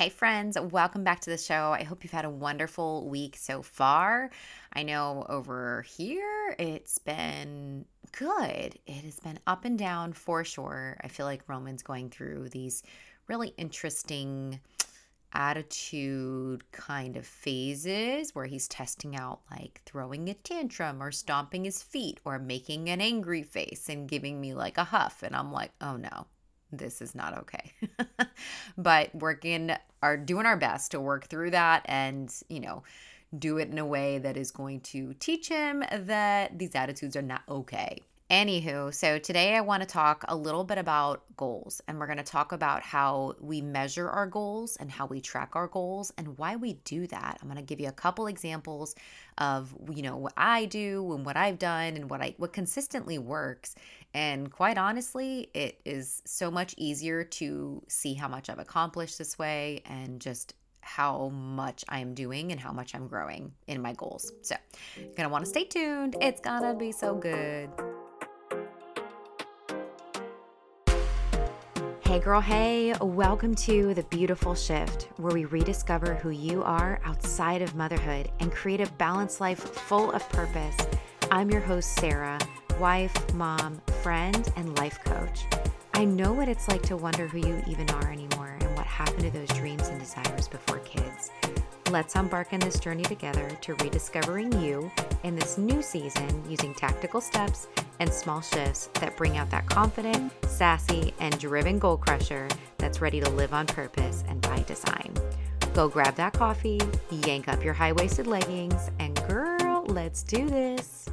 Hey, friends, welcome back to the show. I hope you've had a wonderful week so far. I know over here it's been good. It has been up and down for sure. I feel like Roman's going through these really interesting attitude kind of phases where he's testing out like throwing a tantrum or stomping his feet or making an angry face and giving me like a huff. And I'm like, oh no, this is not okay. but working are doing our best to work through that and, you know, do it in a way that is going to teach him that these attitudes are not okay. Anywho, so today I want to talk a little bit about goals, and we're going to talk about how we measure our goals and how we track our goals and why we do that. I'm going to give you a couple examples of you know what I do and what I've done and what I what consistently works. And quite honestly, it is so much easier to see how much I've accomplished this way and just how much I'm doing and how much I'm growing in my goals. So, you're going to want to stay tuned. It's going to be so good. Hey, girl, hey, welcome to The Beautiful Shift, where we rediscover who you are outside of motherhood and create a balanced life full of purpose. I'm your host, Sarah, wife, mom, friend, and life coach. I know what it's like to wonder who you even are anymore and what happened to those dreams and desires before kids. Let's embark on this journey together to rediscovering you in this new season using tactical steps and small shifts that bring out that confident, sassy, and driven goal crusher that's ready to live on purpose and by design. Go grab that coffee, yank up your high waisted leggings, and girl, let's do this.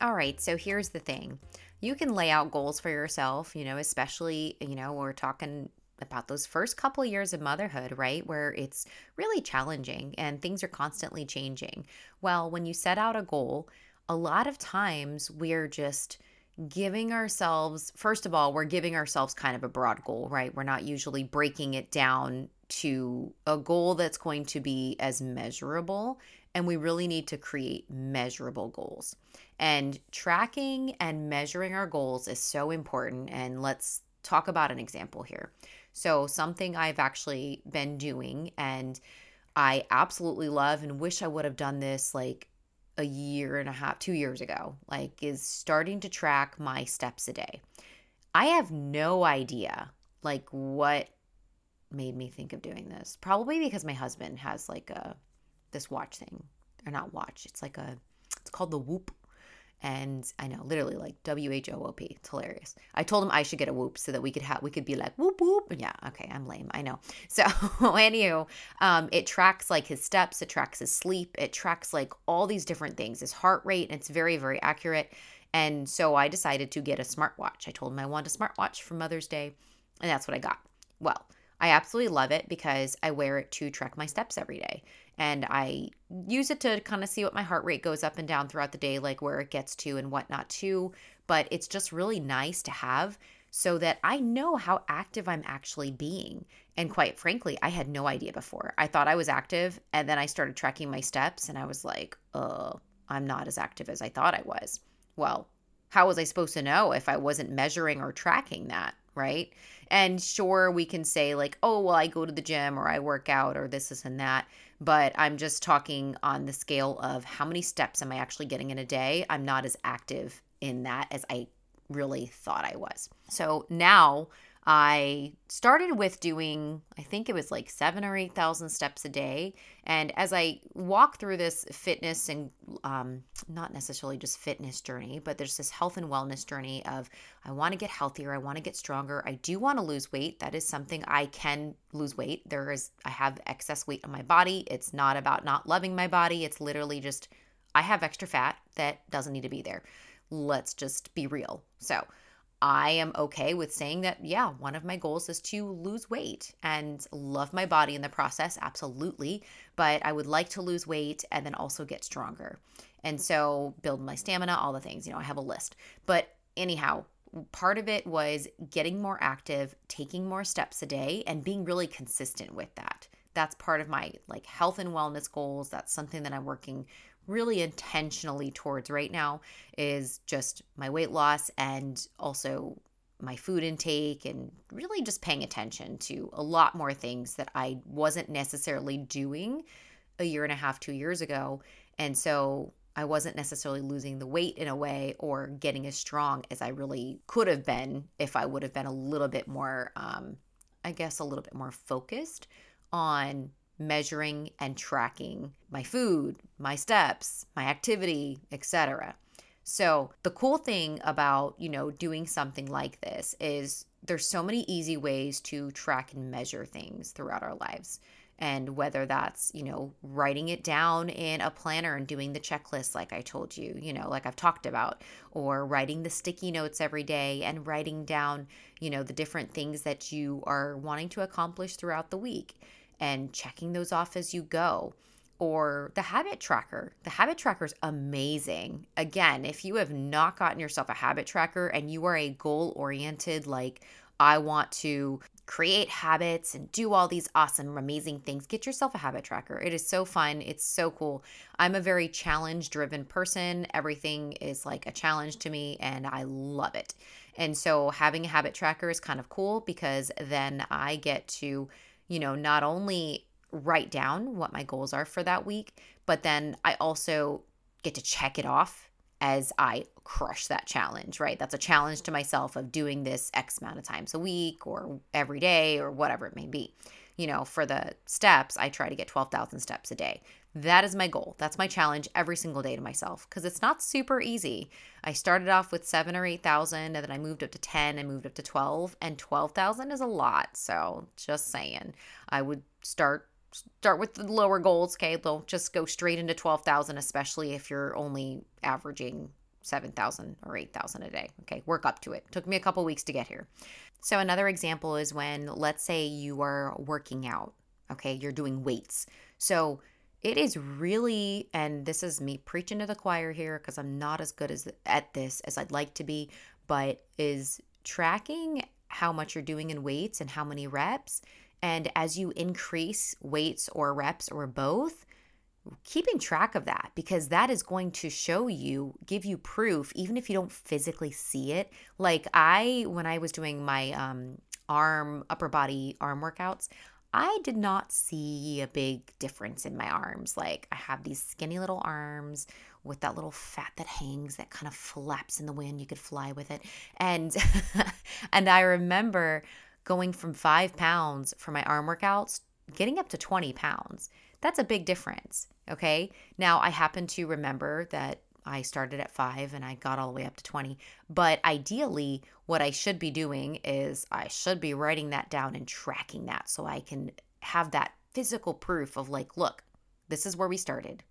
All right, so here's the thing you can lay out goals for yourself, you know, especially, you know, we're talking about those first couple years of motherhood, right? Where it's really challenging and things are constantly changing. Well, when you set out a goal, a lot of times we're just giving ourselves, first of all, we're giving ourselves kind of a broad goal, right? We're not usually breaking it down to a goal that's going to be as measurable. And we really need to create measurable goals. And tracking and measuring our goals is so important. And let's talk about an example here. So, something I've actually been doing and I absolutely love and wish I would have done this like a year and a half, two years ago, like is starting to track my steps a day. I have no idea like what made me think of doing this. Probably because my husband has like a this watch thing or not watch. It's like a it's called the Whoop and I know literally like W H O O P. It's hilarious. I told him I should get a whoop so that we could have we could be like whoop whoop. Yeah, okay, I'm lame. I know. So anywho, um, it tracks like his steps, it tracks his sleep, it tracks like all these different things, his heart rate, and it's very very accurate. And so I decided to get a smartwatch. I told him I wanted a smartwatch for Mother's Day, and that's what I got. Well, I absolutely love it because I wear it to track my steps every day. And I use it to kind of see what my heart rate goes up and down throughout the day, like where it gets to and whatnot too. But it's just really nice to have so that I know how active I'm actually being. And quite frankly, I had no idea before. I thought I was active and then I started tracking my steps and I was like, oh, I'm not as active as I thought I was. Well, how was I supposed to know if I wasn't measuring or tracking that? Right. And sure, we can say, like, oh, well, I go to the gym or I work out or this, this, and that. But I'm just talking on the scale of how many steps am I actually getting in a day? I'm not as active in that as I really thought I was. So now I started with doing, I think it was like seven or 8,000 steps a day. And as I walk through this fitness and um, not necessarily just fitness journey, but there's this health and wellness journey of I want to get healthier, I want to get stronger, I do want to lose weight. That is something I can lose weight. There is, I have excess weight on my body. It's not about not loving my body, it's literally just I have extra fat that doesn't need to be there. Let's just be real. So, I am okay with saying that, yeah, one of my goals is to lose weight and love my body in the process, absolutely. But I would like to lose weight and then also get stronger. And so build my stamina, all the things, you know, I have a list. But anyhow, part of it was getting more active, taking more steps a day, and being really consistent with that. That's part of my like health and wellness goals. That's something that I'm working really intentionally towards right now is just my weight loss and also my food intake and really just paying attention to a lot more things that I wasn't necessarily doing a year and a half, two years ago. And so I wasn't necessarily losing the weight in a way or getting as strong as I really could have been if I would have been a little bit more, um, I guess, a little bit more focused on measuring and tracking my food, my steps, my activity, etc. So, the cool thing about, you know, doing something like this is there's so many easy ways to track and measure things throughout our lives. And whether that's, you know, writing it down in a planner and doing the checklist, like I told you, you know, like I've talked about, or writing the sticky notes every day and writing down, you know, the different things that you are wanting to accomplish throughout the week and checking those off as you go or the habit tracker. The habit tracker is amazing. Again, if you have not gotten yourself a habit tracker and you are a goal oriented, like, I want to create habits and do all these awesome, amazing things. Get yourself a habit tracker. It is so fun. It's so cool. I'm a very challenge driven person. Everything is like a challenge to me, and I love it. And so, having a habit tracker is kind of cool because then I get to, you know, not only write down what my goals are for that week, but then I also get to check it off as I crush that challenge, right? That's a challenge to myself of doing this X amount of times a week or every day or whatever it may be. You know, for the steps, I try to get 12,000 steps a day. That is my goal. That's my challenge every single day to myself because it's not super easy. I started off with seven or 8,000 and then I moved up to 10 and moved up to 12, and 12,000 is a lot. So just saying, I would start start with the lower goals. Okay, don't just go straight into twelve thousand, especially if you're only averaging seven thousand or eight thousand a day. Okay, work up to it. Took me a couple weeks to get here. So another example is when, let's say, you are working out. Okay, you're doing weights. So it is really, and this is me preaching to the choir here because I'm not as good as at this as I'd like to be, but is tracking how much you're doing in weights and how many reps and as you increase weights or reps or both, keeping track of that because that is going to show you, give you proof, even if you don't physically see it. Like I, when I was doing my um, arm, upper body arm workouts, I did not see a big difference in my arms. Like I have these skinny little arms with that little fat that hangs that kind of flaps in the wind. You could fly with it. And and I remember going from five pounds for my arm workouts, getting up to 20 pounds. That's a big difference. Okay. Now, I happen to remember that I started at five and I got all the way up to 20. But ideally, what I should be doing is I should be writing that down and tracking that so I can have that physical proof of like, look, this is where we started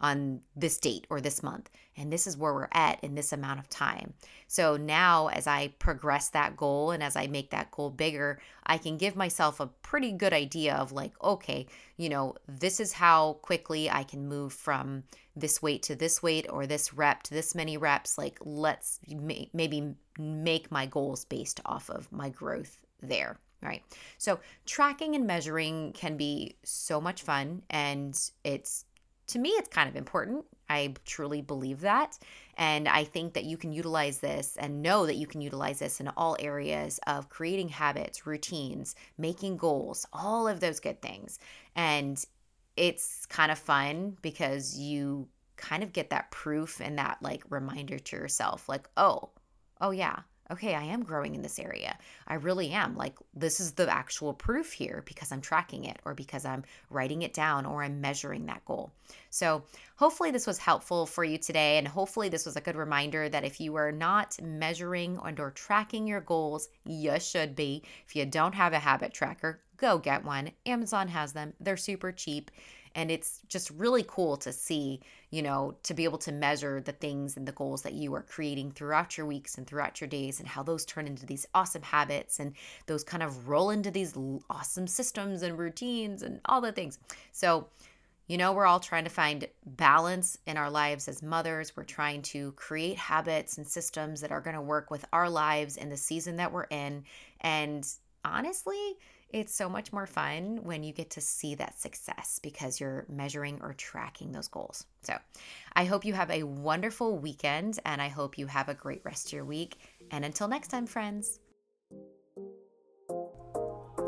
on this date or this month. And this is where we're at in this amount of time. So now, as I progress that goal and as I make that goal bigger, I can give myself a pretty good idea of like, okay, you know, this is how quickly I can move from this weight to this weight or this rep to this many reps. Like, let's maybe make my goals based off of my growth there right? So, tracking and measuring can be so much fun and it's to me, it's kind of important. I truly believe that. And I think that you can utilize this and know that you can utilize this in all areas of creating habits, routines, making goals, all of those good things. And it's kind of fun because you kind of get that proof and that like reminder to yourself like, oh, oh yeah, okay, I am growing in this area. I really am. Like, this is the actual proof here because I'm tracking it or because I'm writing it down or I'm measuring that goal. So, hopefully, this was helpful for you today. And hopefully, this was a good reminder that if you are not measuring and or tracking your goals, you should be. If you don't have a habit tracker, go get one. Amazon has them, they're super cheap. And it's just really cool to see, you know, to be able to measure the things and the goals that you are creating throughout your weeks and throughout your days and how those turn into these awesome habits and those kind of roll into these awesome systems and routines and all the things. So, you know, we're all trying to find balance in our lives as mothers. We're trying to create habits and systems that are going to work with our lives in the season that we're in. And honestly, it's so much more fun when you get to see that success because you're measuring or tracking those goals. So, I hope you have a wonderful weekend and I hope you have a great rest of your week. And until next time, friends.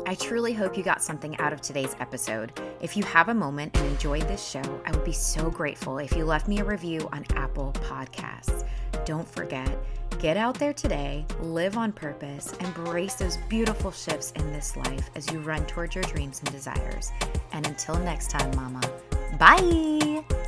I truly hope you got something out of today's episode. If you have a moment and enjoyed this show, I would be so grateful if you left me a review on Apple Podcasts. Don't forget, get out there today, live on purpose, embrace those beautiful shifts in this life as you run towards your dreams and desires. And until next time, Mama, bye.